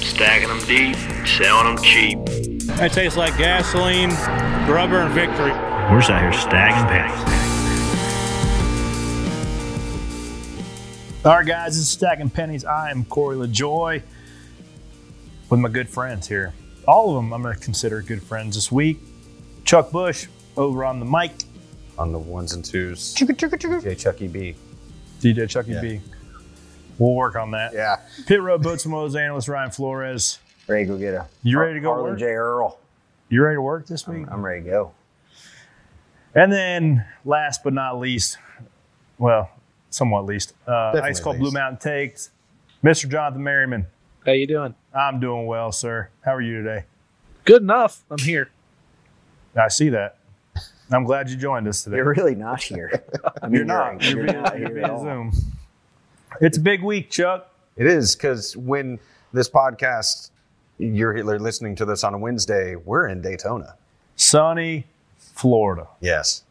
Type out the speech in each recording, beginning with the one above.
Stacking them deep, selling them cheap. That tastes like gasoline, rubber, and victory. We're just out here stacking pennies. All right, guys, this is Stacking Pennies. I am Corey LaJoie with my good friends here. All of them I'm going to consider good friends this week. Chuck Bush over on the mic, on the ones and twos. DJ Chucky B. DJ Chucky Yeah. B. We'll work on that. Yeah. Pit Road Boats and Woes analyst Ryan Flores. Ready to go get a. You ready to go Harley work? J. Earl. You ready to work this week? I'm ready to go. And then, last but not least, well, somewhat least, uh, Definitely Ice Cold least. Blue Mountain Takes, Mr. Jonathan Merriman. How you doing? I'm doing well, sir. How are you today? Good enough. I'm here. I see that. I'm glad you joined us today. You're really not here. I mean, You're not. You're, You're, not you're here at all. Zoom. It's a big week, Chuck. It is because when this podcast, you're listening to this on a Wednesday, we're in Daytona. Sunny, Florida. Yes.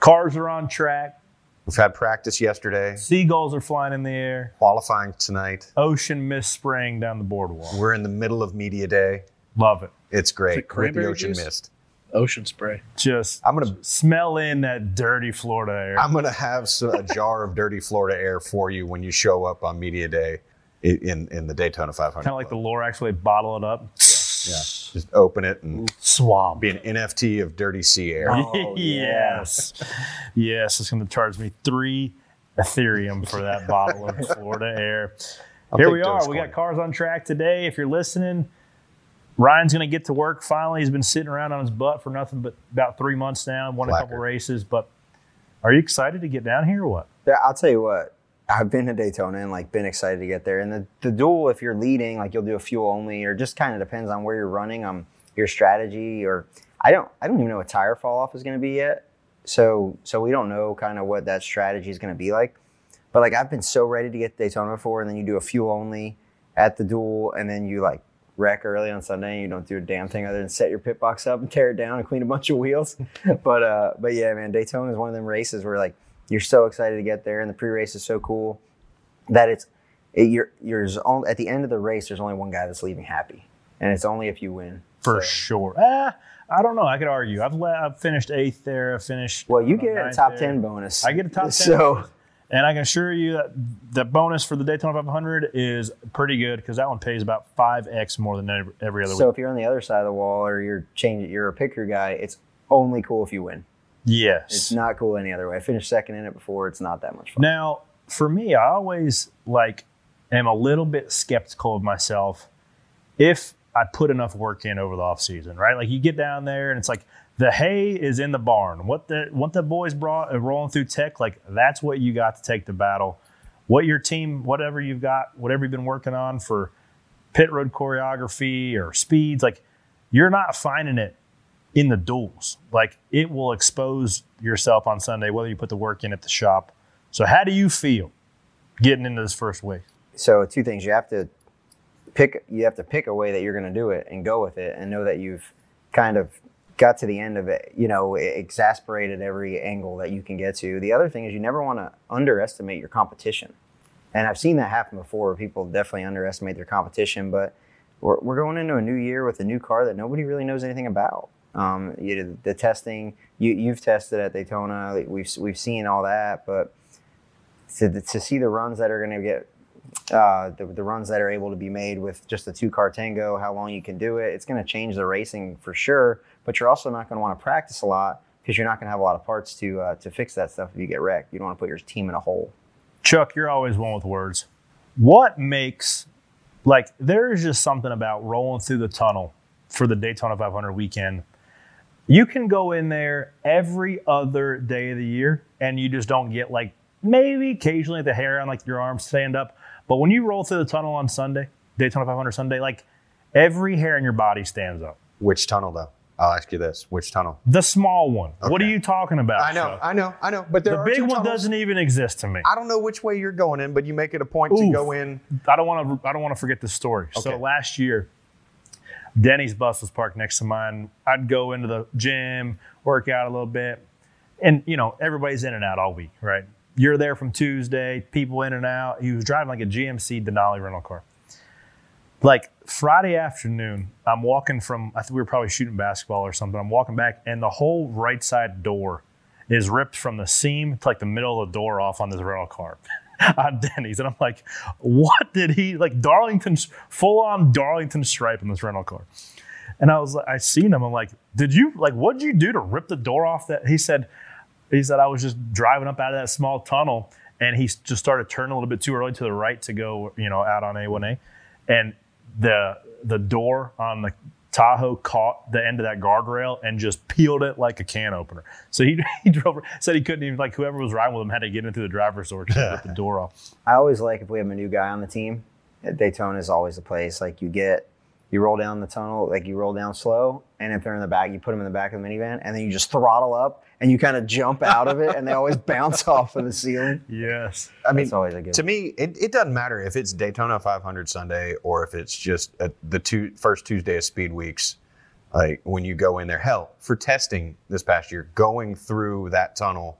Cars are on track. We've had practice yesterday, Seagulls are flying in the air. qualifying tonight. Ocean mist spraying down the boardwalk. We're in the middle of media day. Love it. It's great. Is it with the cranberry ocean juice? mist. Ocean spray. Just I'm gonna smell in that dirty Florida air. I'm gonna have so- a jar of dirty Florida air for you when you show up on media day in in the Daytona 500. kind of like the lore actually bottle it up. yeah. Just open it and Swab. be an NFT of dirty sea air. Oh, oh yes. yes, it's going to charge me three Ethereum for that bottle of Florida air. I'll Here we are. We got cars on track today. If you're listening, Ryan's going to get to work finally. He's been sitting around on his butt for nothing but about three months now. Won a couple races, but are you excited to get down here or what? Yeah, I'll tell you what. I've been to Daytona and like been excited to get there. And the, the duel, if you're leading, like you'll do a fuel only, or just kind of depends on where you're running, um, your strategy, or I don't, I don't even know what tire fall off is going to be yet. So, so we don't know kind of what that strategy is going to be like. But like I've been so ready to get Daytona before, and then you do a fuel only at the duel, and then you like wreck early on Sunday, and you don't do a damn thing other than set your pit box up and tear it down and clean a bunch of wheels. but uh, but yeah, man, Daytona is one of them races where like you're so excited to get there, and the pre-race is so cool that it's it, you're you're at the end of the race. There's only one guy that's leaving happy, and it's only if you win. For So- sure. Ah, I don't know. I could argue. I've, le- I've finished eighth there. I finished. Well, you get a top there. ten bonus. I get a top 10. So And I can assure you that the bonus for the Daytona 500 is pretty good because that one pays about 5x more than every, every other one. so week. if you're on the other side of the wall or you're changing, you're a picker guy. It's only cool if you win. Yes. It's not cool any other way. I finished second in it before. It's not that much fun. Now, for me, I always like am a little bit skeptical of myself if I put enough work in over the off season, right? Like you get down there and it's like the hay is in the barn. What the what the boys brought uh, rolling through tech, like that's what you got to take to battle. What your team, whatever you've got, whatever you've been working on for pit road choreography or speeds, like you're not finding it in the duels. Like it will expose yourself on Sunday, whether you put the work in at the shop. So how do you feel getting into this first week? So two things: you have to pick. You have to pick a way that you're going to do it and go with it, and know that you've kind of got to the end of it. You know, exasperated every angle that you can get to. The other thing is you never want to underestimate your competition, and I've seen that happen before. People definitely underestimate their competition, but we're, we're going into a new year with a new car that nobody really knows anything about. Um, you know, the testing you, you've tested at Daytona, we've we've seen all that, but to, to see the runs that are going to get uh, the, the runs that are able to be made with just a two car tango, how long you can do it. It's going to change the racing for sure, but you're also not going to want to practice a lot because you're not going to have a lot of parts to uh, to fix that stuff if you get wrecked. You don't want to put your team in a hole. Chuck, you're always one with words. What makes like there is just something about rolling through the tunnel for the Daytona 500 weekend. You can go in there every other day of the year and you just don't get like maybe occasionally the hair on like your arms stand up. But when you roll through the tunnel on Sunday, Daytona 500 Sunday, like every hair in your body stands up. Which tunnel though? I'll ask you this: Which tunnel? The small one. What are you talking about? I know? I know, I know. But there the big one tunnels. doesn't even exist to me. I don't know which way you're going in, but you make it a point to go in. I don't want to. I don't want to forget the story. So last year, Denny's bus was parked next to mine. I'd go into the gym, work out a little bit, and you know everybody's in and out all week, right? You're there from Tuesday, people in and out. He was driving like a GMC Denali rental car. Like Friday afternoon, I'm walking from I think we were probably shooting basketball or something. I'm walking back, and the whole right side door is ripped from the seam to like the middle of the door off on this rental car on Denny's. And I'm like, what did he like Darlington full on Darlington stripe in this rental car? And I was like, I seen him. I'm like, did you like what did you do to rip the door off that? He said, he said I was just driving up out of that small tunnel and he just started turning a little bit too early to the right to go, you know, out on A1A. And the the door on the Tahoe caught the end of that guardrail and just peeled it like a can opener. So he, he drove, said he couldn't even, like whoever was riding with him had to get into the driver's door to rip the door off. I always like if we have a new guy on the team. Daytona is always a place like you get, you roll down the tunnel, like you roll down slow, and if they're in the back, you put them in the back of the minivan, and then you just throttle up and you kind of jump out of it, and they always bounce off of the ceiling. Yes. I mean, That's always a good. to me, it, it doesn't matter if it's Daytona 500 Sunday or if it's just a, the two first Tuesday of speed weeks. Like when you go in there, hell, for testing this past year, going through that tunnel,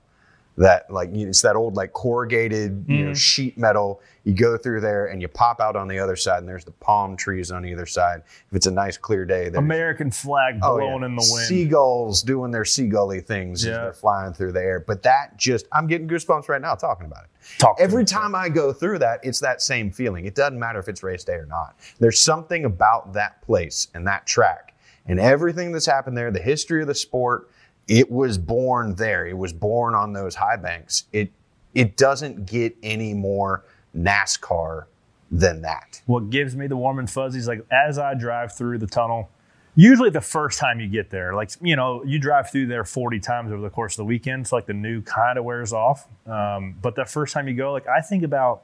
that like it's that old like corrugated you know mm. sheet metal. You go through there and you pop out on the other side, and there's the palm trees on either side. If it's a nice clear day, there's American flag Oh, yeah. blowing in the wind. Seagulls doing their seagully things as they're flying through the air. But that just, I'm getting goosebumps right now talking about it. Talk Every time I go through that, it's that same feeling. It doesn't matter if it's race day or not. There's something about that place and that track and everything that's happened there, the history of the sport. It was born there. It was born on those high banks. It it doesn't get any more NASCAR than that. what gives me the warm and fuzzies like as i drive through the tunnel usually the first time you get there like you know you drive through there 40 times over the course of the weekend so like the new kind of wears off um, but the first time you go like i think about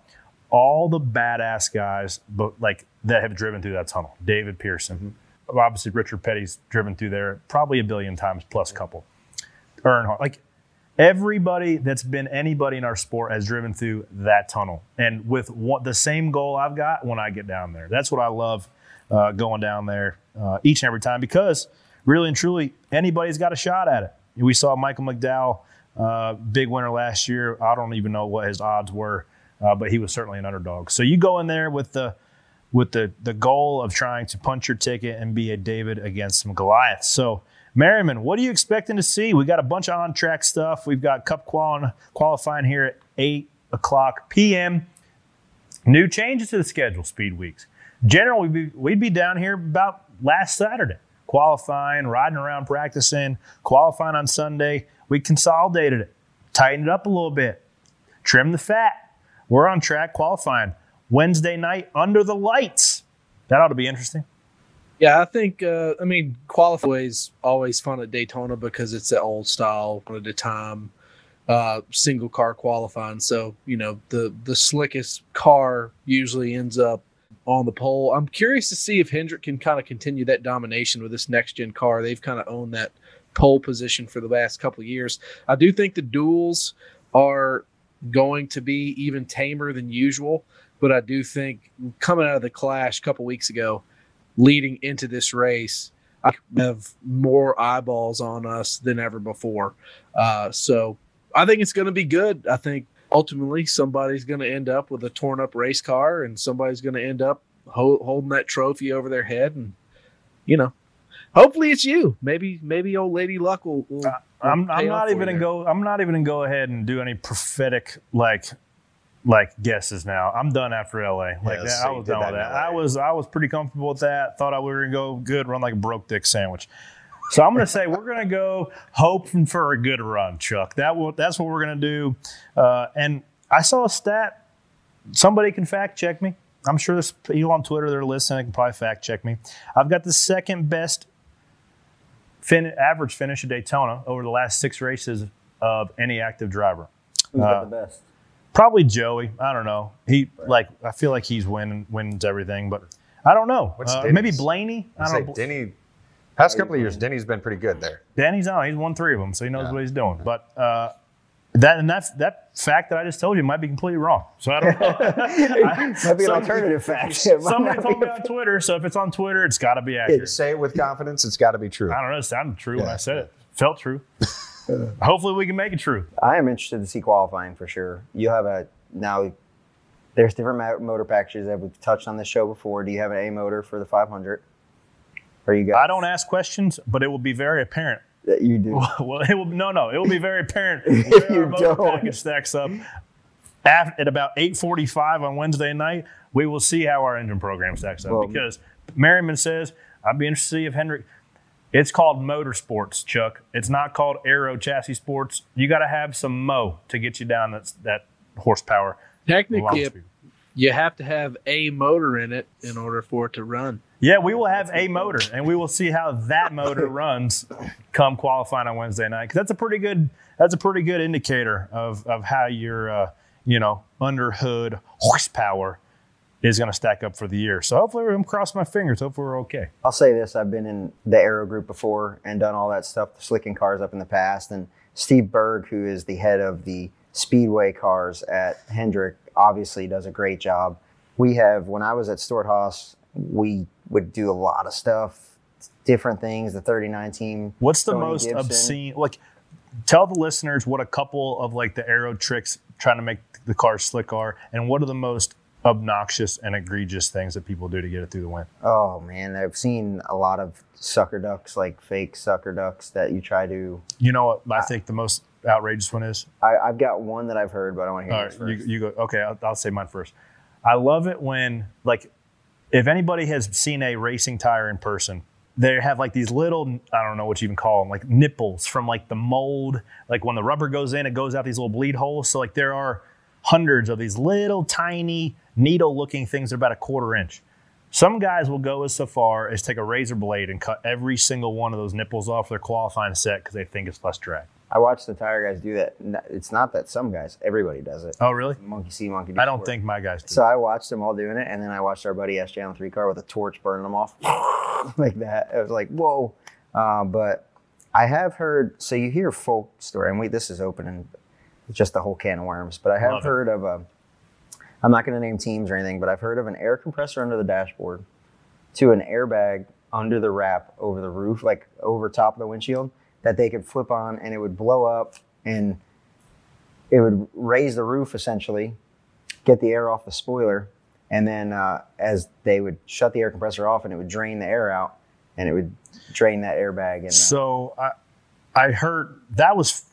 all the badass guys but like that have driven through that tunnel david pearson obviously richard petty's driven through there probably a billion times plus couple. Earnhardt like everybody that's been anybody in our sport has driven through that tunnel. And with what the same goal i've got when i get down there. That's what i love uh, going down there uh, each and every time because really and truly anybody's got a shot at it. We saw michael mcdowell uh, big winner last year. I don't even know what his odds were uh, but he was certainly an underdog. So you go in there with the with the the goal of trying to punch your ticket and be a david against some goliaths so Merriman, what are you expecting to see? We got a bunch of on track stuff. We've got Cup quali- qualifying here at 8 o'clock p.m. New changes to the schedule, speed weeks. Generally, we'd be, we'd be down here about last Saturday, qualifying, riding around, practicing, qualifying on Sunday. We consolidated it, tightened it up a little bit, trimmed the fat. We're on track qualifying Wednesday night under the lights. That ought to be interesting. Yeah, I think. Uh, I mean, qualifying is always fun at Daytona because it's the old style, one at a time, uh, single car qualifying. So you know, the the slickest car usually ends up on the pole. I'm curious to see if Hendrick can kind of continue that domination with this next gen car. They've kind of owned that pole position for the last couple of years. I do think the duels are going to be even tamer than usual, but I do think coming out of the clash a couple weeks ago leading into this race, I have more eyeballs on us than ever before. Uh, so I think it's going to be good. I think ultimately somebody's going to end up with a torn up race car and somebody's going to end up ho- holding that trophy over their head. And, you know, hopefully it's you. Maybe, maybe old Lady Luck will. will, will I'm, I'm not even gonna there. go. I'm not even gonna go ahead and do any prophetic like like guesses now. I'm done after LA. Like Yeah, that, so I was done that with that. LA. I was I was pretty comfortable with that. Thought I we were gonna go good, run like a broke dick sandwich. So I'm gonna say we're gonna go hoping for a good run, Chuck. That will that's what we're gonna do. Uh, and I saw a stat. Somebody can fact check me. I'm sure there's people on Twitter that are listening that can probably fact check me. I've got the second best fin- average finish at Daytona over the last six races of any active driver. Who's uh, got the best? Probably Joey. I don't know. He like I feel like he's winning wins everything, but I don't know. What's Uh, Denny's? maybe Blaney. I I don't say know. Denny. Past couple of years, Denny's been pretty good there. Danny's on. He's won three of them, so he knows Yeah. what he's doing. But uh, that and that that fact that I just told you might be completely wrong. So I don't know. I- Might be an alternative fact. Somebody told me on Twitter, so if it's on Twitter, it's got to be accurate. Say it with confidence. It's got to be true. I don't know. It sounded true when I said it. Felt true. Hopefully we can make it true. I am interested to see qualifying for sure. You have a now. There's different motor packages that we've touched on this show before. Do you have an A motor for the 500? Are you guys? I don't ask questions, but it will be very apparent. That you do. Well, it will no, no. It will be very apparent If where you our motor don't. package stacks up. At about 8:45 on Wednesday night, we will see how our engine program stacks up Well- because Merriman says I'd be interested to see if Hendrick. It's called motorsports, Chuck. It's not called aero chassis sports. You got to have some mo to get you down that that horsepower. Technically, Long it- speed. you have to have a motor in it in order for it to run. Yeah, we will have a motor, and we will see how that motor runs come qualifying on Wednesday night. Because that's a pretty good that's a pretty good indicator of of how your uh, you know under hood horsepower is going to stack up for the year. So hopefully, I'm crossing my fingers. Hopefully, we're okay. I'll say this: I've been in the aero group before and done all that stuff, slicking cars up in the past. And Steve Berg, who is the head of the speedway cars at Hendrick, obviously does a great job. We have, when I was at Stewart Haas, we would do a lot of stuff, different things. The 39 team. What's the Tony most Gibson. obscene? Like, tell the listeners what a couple of like the aero tricks trying to make the car slick are, and what are the most obnoxious and egregious things that people do to get it through the wind. Oh man, I've seen a lot of sucker ducks, like fake sucker ducks that you try to. You know what I think the most outrageous one is? I, I've got one that I've heard, but I want to hear All yours you, first. you go. Okay, I'll, I'll say mine first. I love it when, like, if anybody has seen a racing tire in person, they have like these little, I don't know what you even call them, like nipples from like the mold. Like when the rubber goes in, it goes out these little bleed holes. So, like, there are hundreds of these little tiny needle looking things that are about a quarter inch. Some guys will go as so far as take a razor blade and cut every single one of those nipples off their qualifying set because they think it's less drag. I watch the tire guys do that. It's not that some guys, everybody does it. Oh, really? Monkey see, monkey do. I don't sport. think my guys do. So I watched them all doing it, and then I watched our buddy SJ on the three car with a torch burning them off like that. It was like whoa. Uh, but I have heard. So you hear folk story, and we this is open and just a whole can of worms. But I have Love it. heard of a. I'm not going to name teams or anything, but I've heard of an air compressor under the dashboard, to an airbag under the wrap over the roof, like over top of the windshield, that they could flip on, and it would blow up and it would raise the roof essentially, get the air off the spoiler, and then uh, as they would shut the air compressor off and it would drain the air out, and it would drain that airbag. And uh, So I, I heard that was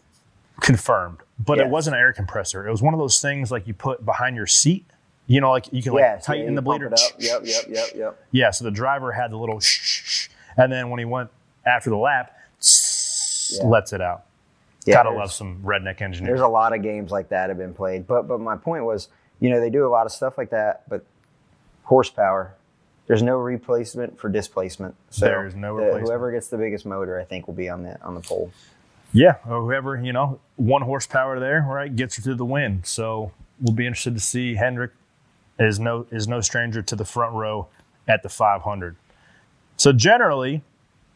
confirmed, but Yes. it wasn't an air compressor. It was one of those things like you put behind your seat. You know, like you can like yeah, tighten you the bleeder. Yep, yep, yep, yep. Yeah, so the driver had the little shh, and then when he went after the lap, Yeah. lets it out. Yeah, Gotta love some redneck engineers. There's a lot of games like that have been played, but but my point was, you know, they do a lot of stuff like that, but horsepower. There's no replacement for displacement. So There's no the- replacement. Whoever gets the biggest motor, I think, will be on the on the pole. Yeah, or whoever, you know, one horsepower there, right, gets you through the win. So we'll be interested to see Hendrick is no is no stranger to the front row at the 500. So generally,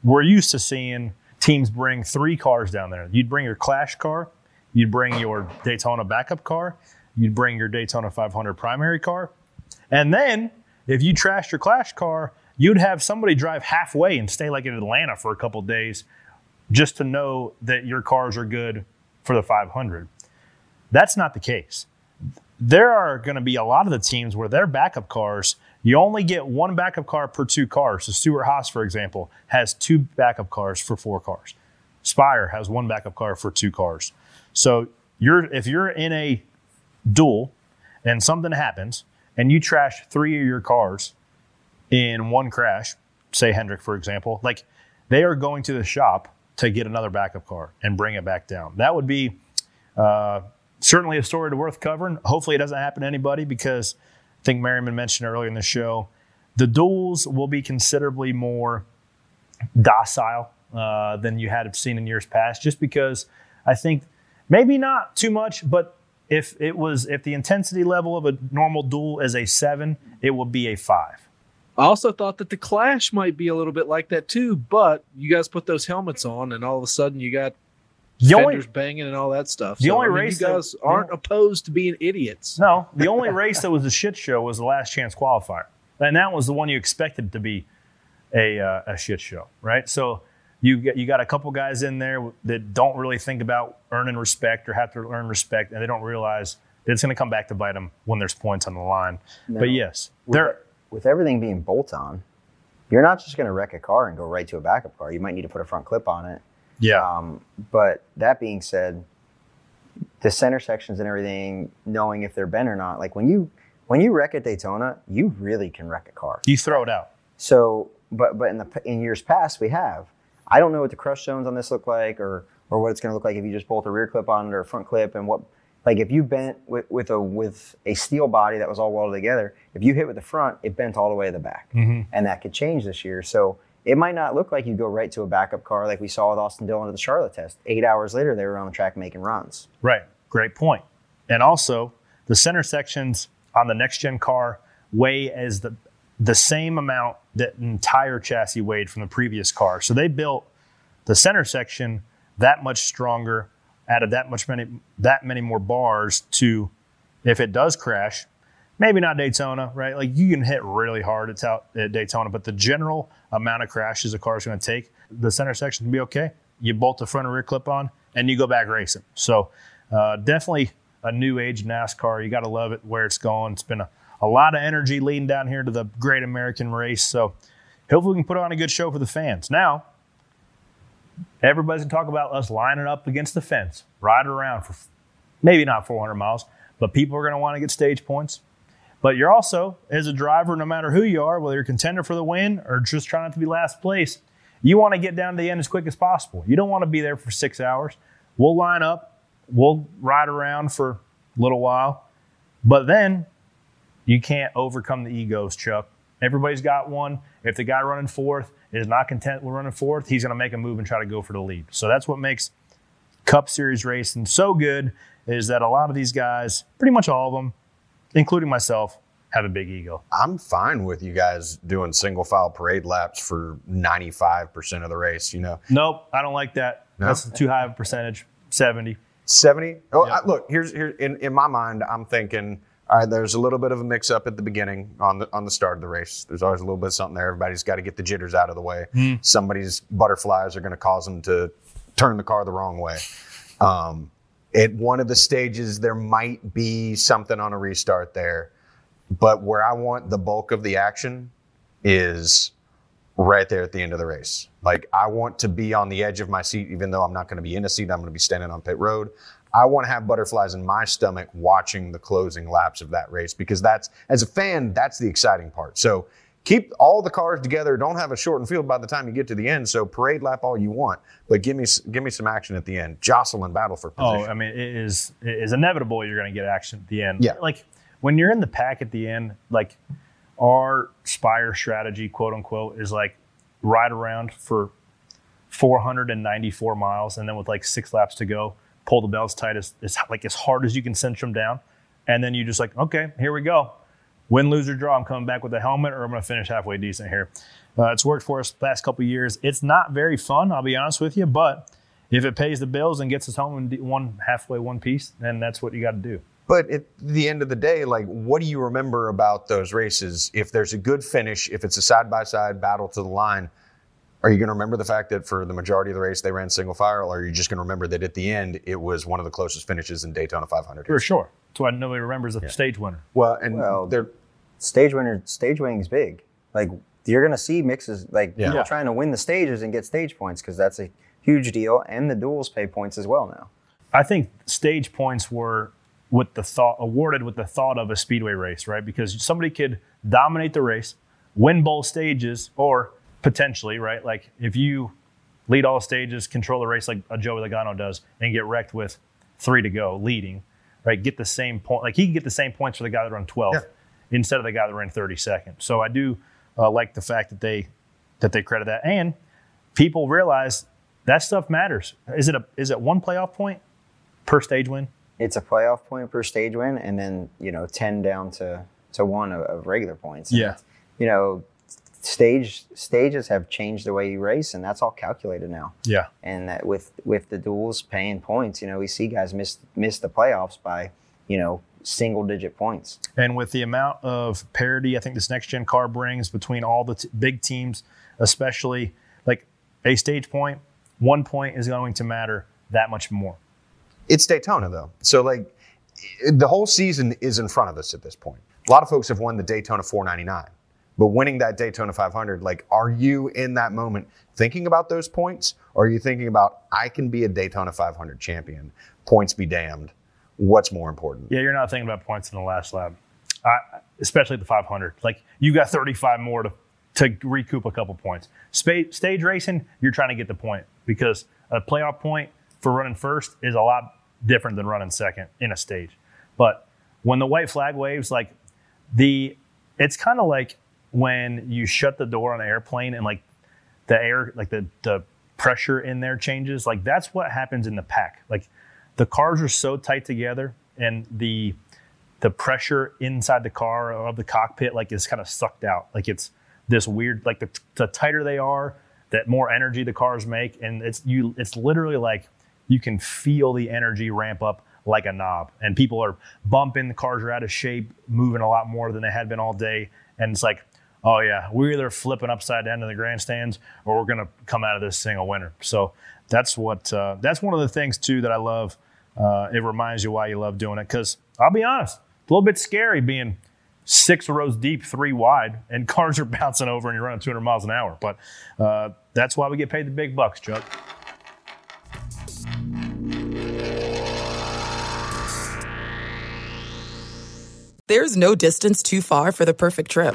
we're used to seeing teams bring three cars down there. You'd bring your Clash car, you'd bring your Daytona backup car, you'd bring your Daytona 500 primary car, and then if you trashed your Clash car, you'd have somebody drive halfway and stay like in Atlanta for a couple days just to know that your cars are good for the 500. That's not the case. There are going to be a lot of the teams where their backup cars, you only get one backup car per two cars. So Stewart Haas, for example, has two backup cars for four cars. Spire has one backup car for two cars. So you're if you're in a duel and something happens and you trash three of your cars in one crash, say Hendrick, for example, like they are going to the shop to get another backup car and bring it back down. That would be uh, certainly a story to worth covering. Hopefully, it doesn't happen to anybody because I think Merriman mentioned earlier in the show the duels will be considerably more docile uh, than you had seen in years past, just because I think maybe not too much, but if it was if the intensity level of a normal duel is a seven, it will be a five. I also thought that the Clash might be a little bit like that too, but you guys put those helmets on, and all of a sudden you got The only fenders banging and all that stuff. the So, only I mean, race you that- guys aren't opposed to being idiots. No, the only race that was a shit show was the last chance qualifier, and that was the one you expected to be a uh, a shit show, right? So you get you got a couple guys in there that don't really think about earning respect or have to earn respect, and they don't realize that it's going to come back to bite them when there's points on the line. No. But yes, with, there. With everything being bolt on, you're not just going to wreck a car and go right to a backup car. You might need to put a front clip on it. Yeah, Um, but that being said, the center sections and everything, knowing if they're bent or not, like when you when you wreck at Daytona, you really can wreck a car. you throw it out. So, but but in the in years past, we have. I don't know what the crush zones on this look like, or or what it's going to look like if you just bolt a rear clip on it or a front clip, and what like if you bent with, with a with a steel body that was all welded together, if you hit with the front, it bent all the way to the back, mm-hmm. and that could change this year. So it might not look like you go right to a backup car like we saw with Austin Dillon at the Charlotte test. Eight hours later, they were on the track making runs. Right. Great point. And also, the center sections on the next gen car weigh as the the same amount that entire chassis weighed from the previous car. So they built the center section that much stronger, added that much many that many more bars to if it does crash, maybe not Daytona, right? Like you can hit really hard at, at Daytona, but the general amount of crashes a car is going to take, the center section can be okay. You bolt the front and rear clip on, and you go back racing. So uh, definitely a new age NASCAR. You got to love it where it's going. It's been a, a lot of energy leading down here to the Great American Race. So hopefully we can put on a good show for the fans. Now, everybody's going to talk about us lining up against the fence, riding around for maybe not 400 miles, but people are going to want to get stage points. But you're also, as a driver, no matter who you are, whether you're a contender for the win or just trying to be last place, you want to get down to the end as quick as possible. You don't want to be there for six hours. We'll line up, we'll ride around for a little while, but then you can't overcome the egos, Chuck. Everybody's got one. If the guy running fourth is not content with running fourth, he's going to make a move and try to go for the lead. So that's what makes Cup Series racing so good is that a lot of these guys, pretty much all of them, including myself, have a big ego. I'm fine with you guys doing single file parade laps for 95% of the race, you know. Nope, I don't like that. No? That's too high of a percentage. 70. 70 oh Yeah. I, look here's here in, in my mind i'm thinking all right there's a little bit of a mix up at the beginning on the on the start of the race there's always a little bit of something there everybody's got to get the jitters out of the way somebody's butterflies are going to cause them to turn the car the wrong way um, at one of the stages there might be something on a restart there but where i want the bulk of the action is right there at the end of the race. Like I want to be on the edge of my seat, even though I'm not going to be in a seat. I'm going to be standing on pit road. I want to have butterflies in my stomach watching the closing laps of that race because that's, as a fan, that's the exciting part. So keep all the cars together. Don't have a shortened field by the time you get to the end. So parade lap all you want, but give me give me some action at the end. Jostle and battle for oh, position. Oh. I mean, it is it is inevitable you're going to get action at the end. Yeah. Like when you're in the pack at the end, like our Spire strategy, quote unquote, is like ride around for 494 miles, and then with like six laps to go, pull the belts tight as, as like as hard as you can cinch them down, and then you just like, okay, here we go. Win, lose, or draw. I'm coming back with a helmet, or I'm going to finish halfway decent here. Uh, it's worked for us the past couple years. It's not very fun, I'll be honest with you, but if it pays the bills and gets us home in one halfway one piece, then that's what you got to do. But at the end of the day, like, what do you remember about those races? If there's a good finish, if it's a side by side battle to the line, are you going to remember the fact that for the majority of the race they ran single file, or are you just going to remember that at the end it was one of the closest finishes in Daytona 500? For sure. That's why nobody remembers the stage winner. Well, and Well, they're stage winner stage winning is big like you're gonna see mixes like Yeah. people Yeah. trying to win the stages and get stage points because that's a huge deal and the duels pay points as well now I think stage points were with the thought awarded with the thought of a speedway race, right? Because somebody could dominate the race, win both stages, or potentially, right? Like if you lead all stages, control the race like a Joey Logano does, and get wrecked with three to go, leading, right? Get the same point. Like he can get the same points for the guy that run 12 Yeah. instead of the guy that ran 32nd. So I do uh, like the fact that they that they credit that, and people realize that stuff matters. Is it a is it one playoff point per stage win? it's a playoff point per stage win and then you know 10 down to to one of, of regular points Yeah. you know stage stages have changed the way you race and that's all calculated now Yeah. and that with with the duels paying points you know we see guys miss miss the playoffs by you know single digit points And with the amount of parity I think this next gen car brings between all the t- big teams, especially like a stage point, one point is going to matter that much more. It's Daytona though, so like the whole season is in front of us at this point. A lot of folks have won the Daytona 499, but winning that Daytona 500, like, are you in that moment thinking about those points, or are you thinking about I can be a Daytona 500 champion? Points be damned. What's more important? Yeah, you're not thinking about points in the last lap, especially the 500. Like you got 35 more to to recoup a couple points. Spa- stage racing, you're trying to get the point because a playoff point for running first is a lot different than running second in a stage. But when the white flag waves, like the, it's kind of like when you shut the door on an airplane and like the air, like the the pressure in there changes. Like that's what happens in the pack. Like the cars are so tight together and the the pressure inside the car of the cockpit like is kind of sucked out like it's this weird like the, the tighter they are that more energy the cars make and it's you it's literally like you can feel the energy ramp up like a knob and people are bumping the cars are out of shape moving a lot more than they had been all day and it's like oh yeah we're either flipping upside down in the grandstands or we're going to come out of this thing a winner so that's what uh, that's one of the things too that i love uh, it reminds you why you love doing it because i'll be honest it's a little bit scary being six rows deep, three wide, and cars are bouncing over and you're running 200 miles an hour. But uh, that's why we get paid the big bucks, Chuck. There's no distance too far for the perfect trip.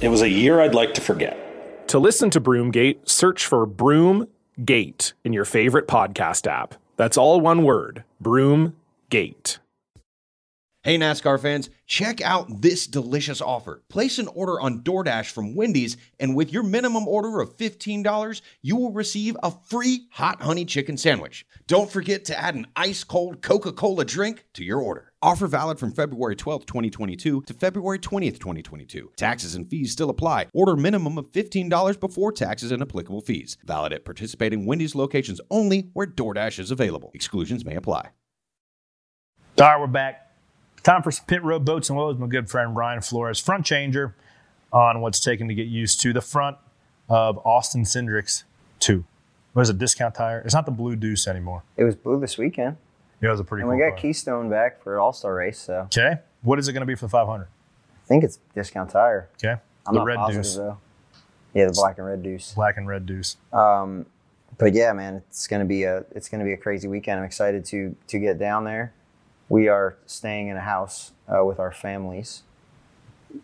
It was a year I'd like to forget. To listen to Broomgate, search for Broomgate in your favorite podcast app. That's all one word Broomgate. Hey, NASCAR fans, check out this delicious offer. Place an order on DoorDash from Wendy's, and with your minimum order of $15, you will receive a free hot honey chicken sandwich. Don't forget to add an ice cold Coca Cola drink to your order. Offer valid from February 12th, 2022 to February 20th, 2022. Taxes and fees still apply. Order minimum of $15 before taxes and applicable fees. Valid at participating Wendy's locations only where DoorDash is available. Exclusions may apply. All right, we're back. Time for some pit road boats and woes. My good friend Ryan Flores, front changer on what's taken to get used to the front of Austin Cindric's 2. Was it discount tire? It's not the blue deuce anymore. It was blue this weekend. Yeah, it was a pretty and cool we got car. Keystone back for All Star race, so Okay. What is it going to be for the 500? I think it's discount tire. Okay. I'm the not red positive deuce. though. Yeah, the black and red deuce. Black and red deuce. Um, but yeah, man, it's gonna be a it's gonna be a crazy weekend. I'm excited to to get down there. We are staying in a house uh, with our families.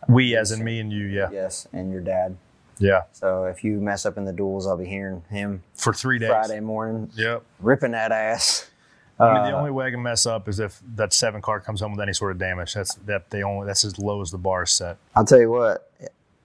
We, as in me and you, yeah. Yes, and your dad. Yeah. So if you mess up in the duels, I'll be hearing him For three days. Friday morning Yep. ripping that ass. I mean, the Uh, only way I can mess up is if that seven car comes home with any sort of damage. That's that they only that's as low as the bar is set. I'll tell you what,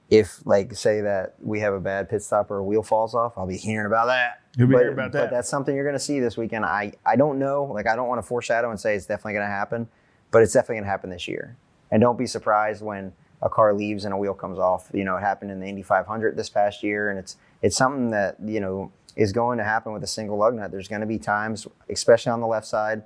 if like say that we have a bad pit stop or a wheel falls off, I'll be hearing about that. You'll be but, hearing about that. But that's something you're going to see this weekend. I I don't know. Like I don't want to foreshadow and say it's definitely going to happen, but it's definitely going to happen this year. And don't be surprised when a car leaves and a wheel comes off. You know, it happened in the Indy 500 this past year, and it's it's something that you know is going to happen with a single lug nut. There's going to be times, especially on the left side.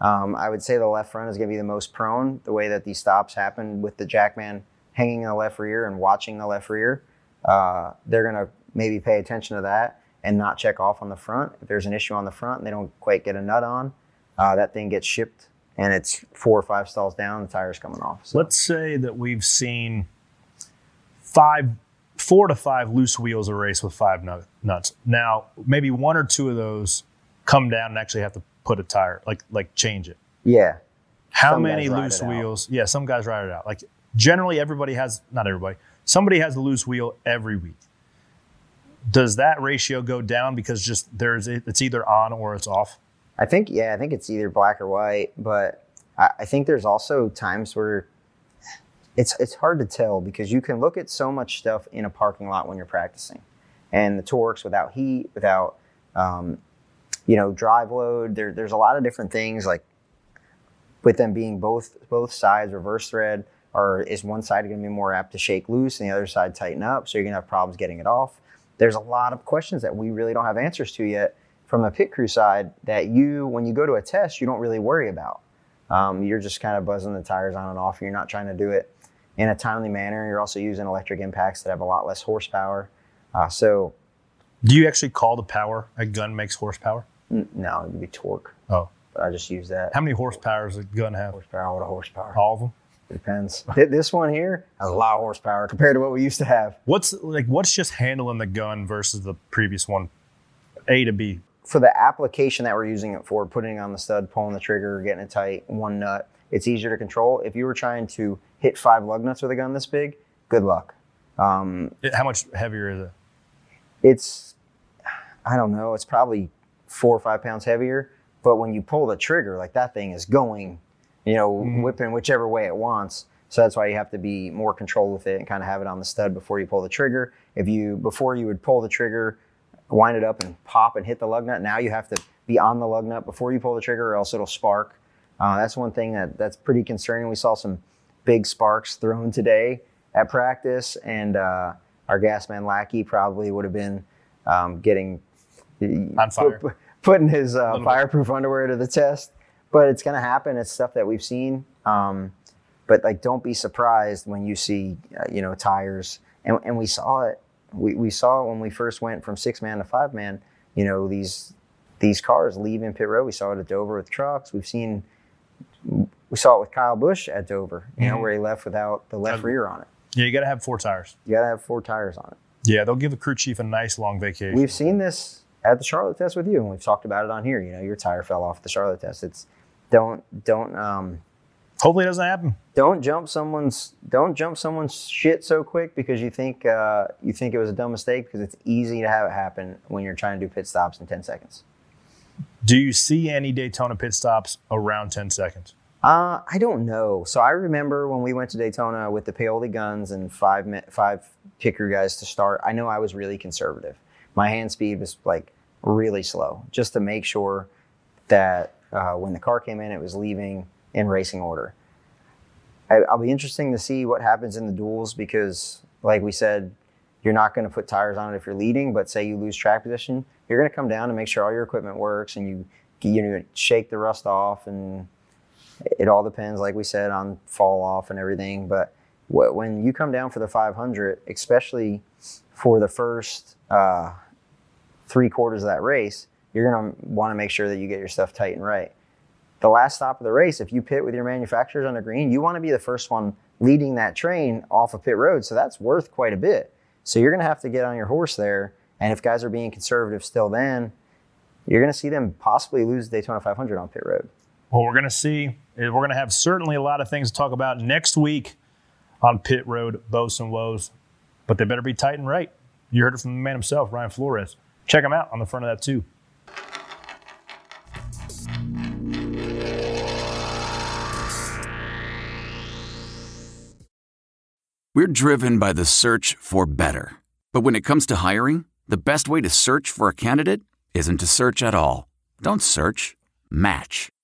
Um, I would say the left front is going to be the most prone. The way that these stops happen with the jackman hanging in the left rear and watching the left rear, uh, they're going to maybe pay attention to that and not check off on the front. If there's an issue on the front and they don't quite get a nut on, uh, that thing gets shipped and it's four or five stalls down, the tire's coming off. So. Let's say that we've seen five, four to five loose wheels a race with five nuts. Now, maybe one or two of those come down and actually have to put a tire, like like change it. Yeah. How Some many loose it out. wheels? Yeah, some guys ride it out. Like generally, everybody has not everybody. Somebody has a loose wheel every week. Does that ratio go down because just there's it's either on or it's off? I think yeah, I think it's either black or white, but I, I think there's also times where it's it's hard to tell because you can look at so much stuff in a parking lot when you're practicing, and the torques without heat, without um, you know drive load. There, there's a lot of different things like with them being both both sides reverse thread, or is one side going to be more apt to shake loose and the other side tighten up? So you're going to have problems getting it off. There's a lot of questions that we really don't have answers to yet from the pit crew side that you, when you go to a test, you don't really worry about. Um, you're just kind of buzzing the tires on and off. You're not trying to do it in a timely manner. You're also using electric impacts that have a lot less horsepower. Uh, so, Do you actually call the power a gun makes horsepower? n- no, it would be torque. Oh, But I just use that. how many horsepower does a gun have? horsepower? What a horsepower. All of them. It Depends. This one here has a lot of horsepower compared to what we used to have. What's like? What's just handling the gun versus the previous one? A to B. for the application that we're using it for, putting it on the stud, pulling the trigger, getting it tight, one nut, it's easier to control. If you were trying to hit five lug nuts with a gun this big, good luck. Um, how much heavier is it? it's, I don't know, it's probably four or five pounds heavier. But when you pull the trigger, like that thing is going, you know, whipping whichever way it wants. So that's why you have to be more controlled with it and kind of have it on the stud before you pull the trigger. If you, before you would pull the trigger, wind it up and pop and hit the lug nut, now you have to be on the lug nut before you pull the trigger or else it'll spark. Uh, that's one thing that, that's pretty concerning. We saw some big sparks thrown today at practice, and uh, our gas man Lackey probably would have been um, getting On fire. put- putting his uh, Little bit. fireproof underwear to the test. But it's going to happen. It's stuff that we've seen. Um, but like, don't be surprised when you see, uh, you know, tires. And, and we saw it. We, we saw it when we first went from six man to five man. You know, these these cars leaving pit road. We saw it at Dover with trucks. We've seen. We saw it with Kyle Busch at Dover. You know, Mhm. where he left without the left rear on it. Yeah, you got to have four tires. You got to have four tires on it. Yeah, they'll give the crew chief a nice long vacation. We've seen this at the Charlotte test with you, and we've talked about it on here. You know, your tire fell off the Charlotte test. It's don't don't um Hopefully, it doesn't happen. don't jump someone's don't jump someone's shit so quick because you think uh, you think it was a dumb mistake because it's easy to have it happen when you're trying to do pit stops in ten seconds. Do you see any Daytona pit stops around 10 seconds? Uh, I don't know. So I remember when we went to Daytona with the Paoli guns and five five pit crew guys to start. I know I was really conservative. My hand speed was like really slow, just to make sure that uh, when the car came in, it was leaving in racing order. I, I'll be interesting to see what happens in the duels because, like we said, you're not going to put tires on it if you're leading. But say you lose track position, you're going to come down and make sure all your equipment works and you you know shake the rust off and it all depends, like we said, on fall off and everything. But wh- when you come down for the 500, especially for the first uh, three quarters of that race, you're going to want to make sure that you get your stuff tight and right. The last stop of the race, if you pit with your manufacturers on the green, you want to be the first one leading that train off of pit road. So that's worth quite a bit. So you're going to have to get on your horse there. And if guys are being conservative still, then you're going to see them possibly lose the Daytona 500 on pit road. Well, we're going to see. Is we're going to have certainly a lot of things to talk about next week on Pit Road, Bows and Woes, but they better be tight and right. You heard it from the man himself, Ryan Flores. Check him out on the front of that, too. We're driven by the search for better. But when it comes to hiring, the best way to search for a candidate isn't to search at all. Don't search, match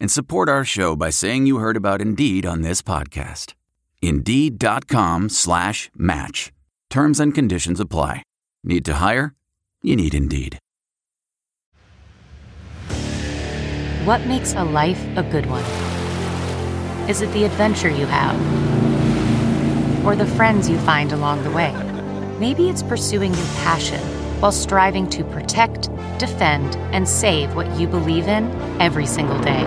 and support our show by saying you heard about Indeed on this podcast. Indeed.com slash match. Terms and conditions apply. Need to hire? You need Indeed. What makes a life a good one? Is it the adventure you have? Or the friends you find along the way? Maybe it's pursuing your passion while striving to protect, defend, and save what you believe in every single day.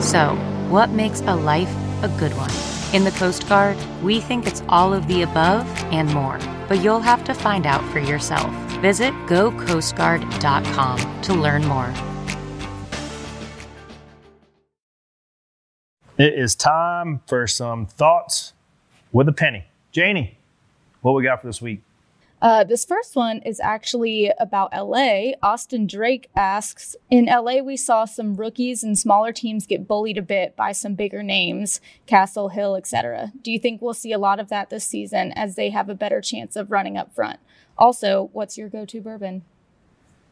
So, what makes a life a good one? In the Coast Guard, we think it's all of the above and more, but you'll have to find out for yourself. Visit gocoastguard.com to learn more. It is time for some thoughts with a penny. Janie, what we got for this week? Uh, this first one is actually about LA. Austin Drake asks In LA, we saw some rookies and smaller teams get bullied a bit by some bigger names, Castle Hill, etc. Do you think we'll see a lot of that this season as they have a better chance of running up front? Also, what's your go to bourbon?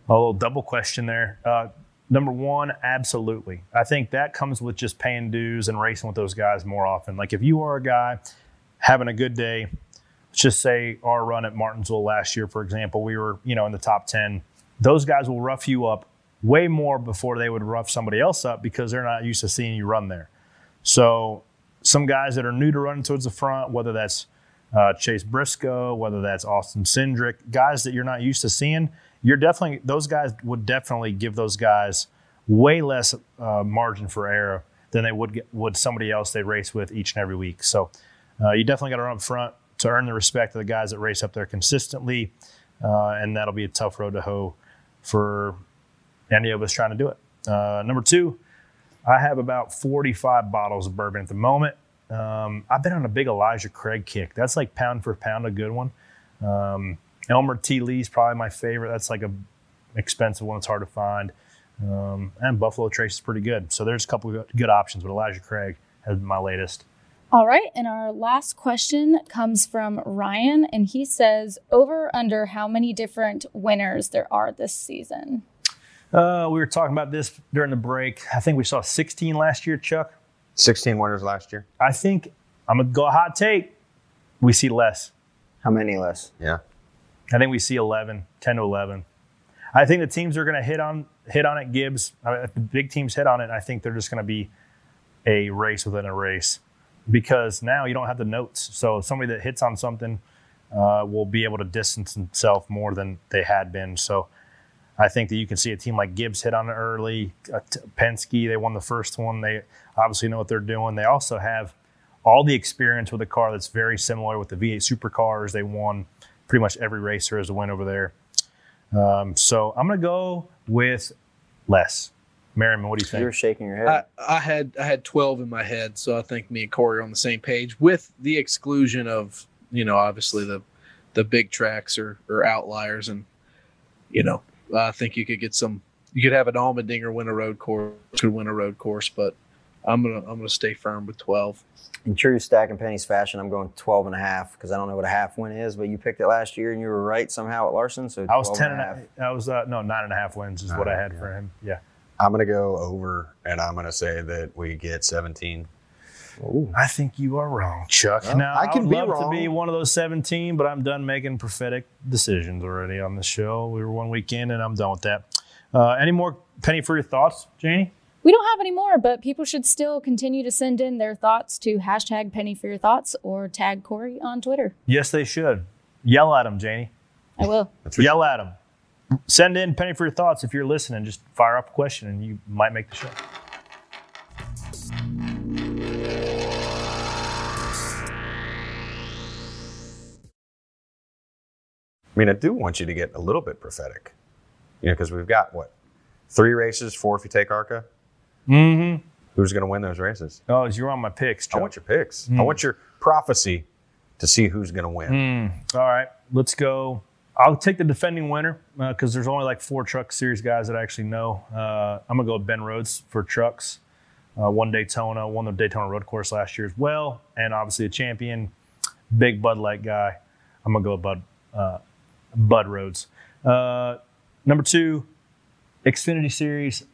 A little double question there. Uh, number one, absolutely. I think that comes with just paying dues and racing with those guys more often. Like if you are a guy having a good day, let's just say our run at Martinsville last year, for example, we were, you know, in the top 10. Those guys will rough you up way more before they would rough somebody else up because they're not used to seeing you run there. So some guys that are new to running towards the front, whether that's uh, Chase Briscoe, whether that's Austin Cindric, guys that you're not used to seeing, you're definitely those guys would definitely give those guys way less uh, margin for error than they would get, would somebody else they race with each and every week. So uh, you definitely got to run up front to earn the respect of the guys that race up there consistently, uh, and that'll be a tough road to hoe for any of us trying to do it. Uh, number two, I have about 45 bottles of bourbon at the moment. Um, I've been on a big Elijah Craig kick. That's like pound for pound a good one. Um, Elmer T. Lee's probably my favorite. That's like a expensive one. It's hard to find. Um, and Buffalo Trace is pretty good. So there's a couple of good options, but Elijah Craig has been my latest. All right, and our last question comes from Ryan, and he says, "Over under how many different winners there are this season?" Uh, we were talking about this during the break. I think we saw 16 last year, Chuck. 16 winners last year. I think I'm gonna go a hot take. We see less. How many less? Yeah. I think we see 11, 10 to 11. I think the teams are going to hit on hit on it. Gibbs, if the big teams hit on it, I think they're just going to be a race within a race because now you don't have the notes. So somebody that hits on something uh, will be able to distance himself more than they had been. So I think that you can see a team like Gibbs hit on it early. Uh, Penske, they won the first one. They obviously know what they're doing. They also have all the experience with a car that's very similar with the V8 supercars. They won pretty much every racer as a win over there. Um, so I'm going to go with less. Merriman, what do you think? You're shaking your head. I, I had I had twelve in my head, so I think me and Corey are on the same page, with the exclusion of you know obviously the the big tracks or, or outliers, and you know I think you could get some. You could have an Allmendinger win a road course, could win a road course, but I'm gonna I'm gonna stay firm with twelve. In true stack and pennies fashion, I'm going 12 and a half because I don't know what a half win is, but you picked it last year and you were right somehow at Larson. So I was 10 and a half. I was, uh, no, nine and a half wins is what I had for him. Yeah. I'm going to go over and I'm going to say that we get 17. Ooh. I think you are wrong, Chuck. Well, now, I can would be love wrong. to be one of those 17, but I'm done making prophetic decisions already on the show. We were one weekend, and I'm done with that. Uh, any more penny for your thoughts, Janie? We don't have any more, but people should still continue to send in their thoughts to hashtag penny for your thoughts or tag Corey on Twitter. Yes, they should. Yell at them, Janie. I will. Yell at them. Send in penny for your thoughts if you're listening. Just fire up a question, and you might make the show. I mean, I do want you to get a little bit prophetic, you know, because we've got what three races, four if you take ARCA. Mm-hmm. Who's going to win those races? Oh, you're on my picks. I want your picks. I Mm. want your prophecy to see who's going to win. Mm. All right, let's go. I'll take the defending winner because there's only like four truck series guys that I actually know. Uh, I'm gonna go with Ben Rhodes for trucks. Uh, won Daytona, won the Daytona Road Course last year as well, and obviously a champion, big Bud Light guy. I'm gonna go with Bud uh, Bud Rhodes. Uh, Number two, Xfinity Series.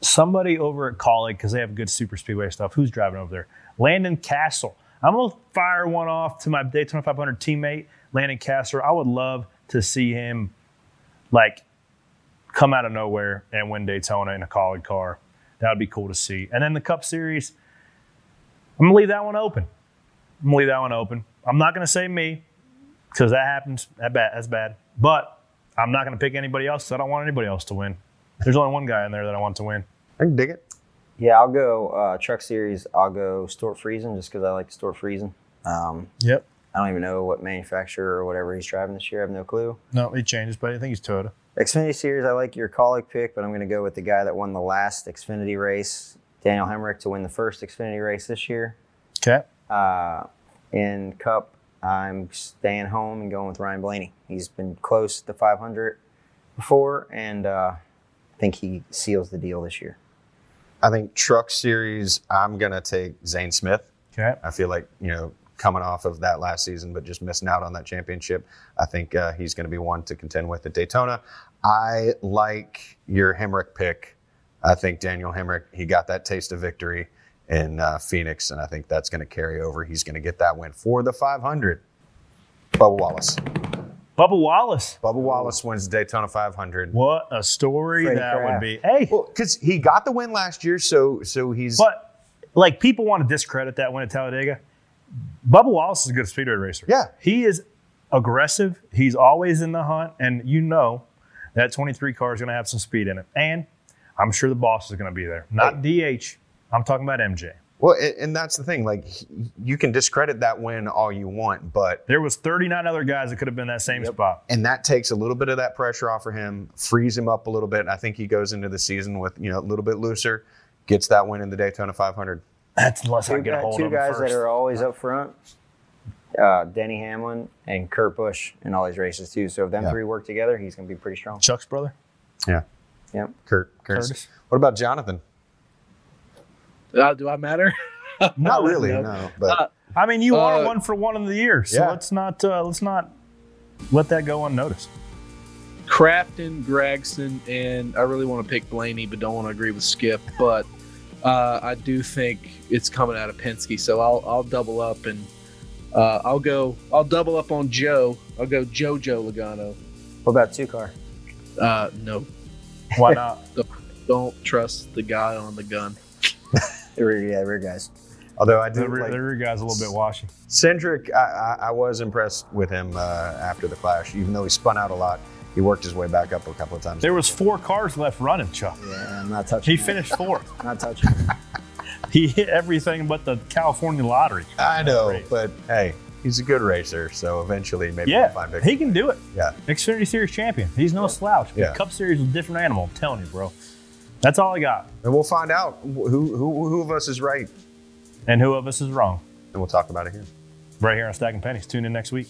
Somebody over at Kaulig, because they have good super speedway stuff. Who's driving over there? Landon Cassill. I'm gonna fire one off to my Daytona 500 teammate, Landon Cassill. I would love to see him like come out of nowhere and win Daytona in a Kaulig car. That would be cool to see. And then the Cup Series, I'm gonna leave that one open. I'm gonna leave that one open. I'm not gonna say me because that happens. That bad. That's bad. But I'm not gonna pick anybody else. I don't want anybody else to win. There's only one guy in there that I want to win. I can dig it. Yeah, I'll go uh, truck series. I'll go Stewart Friesen just because I like Stewart Friesen. Um, Yep. I don't even know what manufacturer or whatever he's driving this year. I have no clue. No, he changes, but I think he's Toyota. Xfinity Series, I like your Kaulig pick, but I'm going to go with the guy that won the last Xfinity race, Daniel Hemric, to win the first Xfinity race this year. Okay. Uh, in Cup, I'm staying home and going with Ryan Blaney. He's been close to 500 before, and uh, I think he seals the deal this year. I think truck series, I'm gonna take Zane Smith. Okay. I feel like you know coming off of that last season, but just missing out on that championship. I think uh, he's going to be one to contend with at Daytona. I like your Hemric pick. I think Daniel Hemric, he got that taste of victory in uh, Phoenix, and I think that's going to carry over. He's going to get that win for the 500. Bubba Wallace. Bubba Wallace. Bubba Wallace wins the Daytona 500. What a story Freddie that would be. Hey, because he got the win last year, so so he's. But like people want to discredit that win at Talladega. Bubba Wallace is a good speedway racer. Yeah. He is aggressive. He's always in the hunt, and you know that 23 car is going to have some speed in it. And I'm sure the boss is going to be there. Not DH. I'm talking about MJ. Well, and- and that's the thing. Like, you can discredit that win all you want, but There was 39 other guys that could have been that same spot. and that takes a little bit of that pressure off of him, frees him up a little bit. I think he goes into the season with you know a little bit looser, gets that win in the Daytona 500. That's unless I Two, get a hold two of guys first. that are always up front uh, Denny Hamlin and Kurt Busch in all these races, too. So if them Yeah. three work together, he's going to be pretty strong. Chuck's brother. Yeah, Yep. Kurt Curtis. Curtis. What about Jonathan? Uh, do I matter? Not really, No. no. But Uh, I mean, you are Uh, one for one in the year, so Yeah. let's not uh, let's not let that go unnoticed. Crafton, Gregson, and I really want to pick Blaney, but don't want to agree with Skip. But uh, I do think it's coming out of Penske, so I'll I'll double up and uh, I'll go I'll double up on Joe. I'll go Jojo Logano. What about two car? Uh, no, Why not? don't, don't trust the guy on the gun. The rear, yeah, rear guys. although I did the, re- like the rear guy's a little bit washy. Cindric, I, I, I was impressed with him uh, after the clash. Even though he spun out a lot, he worked his way back up a couple of times. There was four cars left running, Chuck. Yeah, I'm not touching. He that. finished fourth. Not touching. he hit everything but the California lottery. I know, but hey, he's a good racer, so eventually maybe Yeah, we'll find victory. he can do it. Yeah. Xfinity Series champion. He's no slouch. But Yeah. Cup Series is a different animal. I'm telling you, bro. That's all I got. And we'll find out who, who, who of us is right, And who of us is wrong? and we'll talk about it here. Right here on Stacking Pennies. Tune in next week.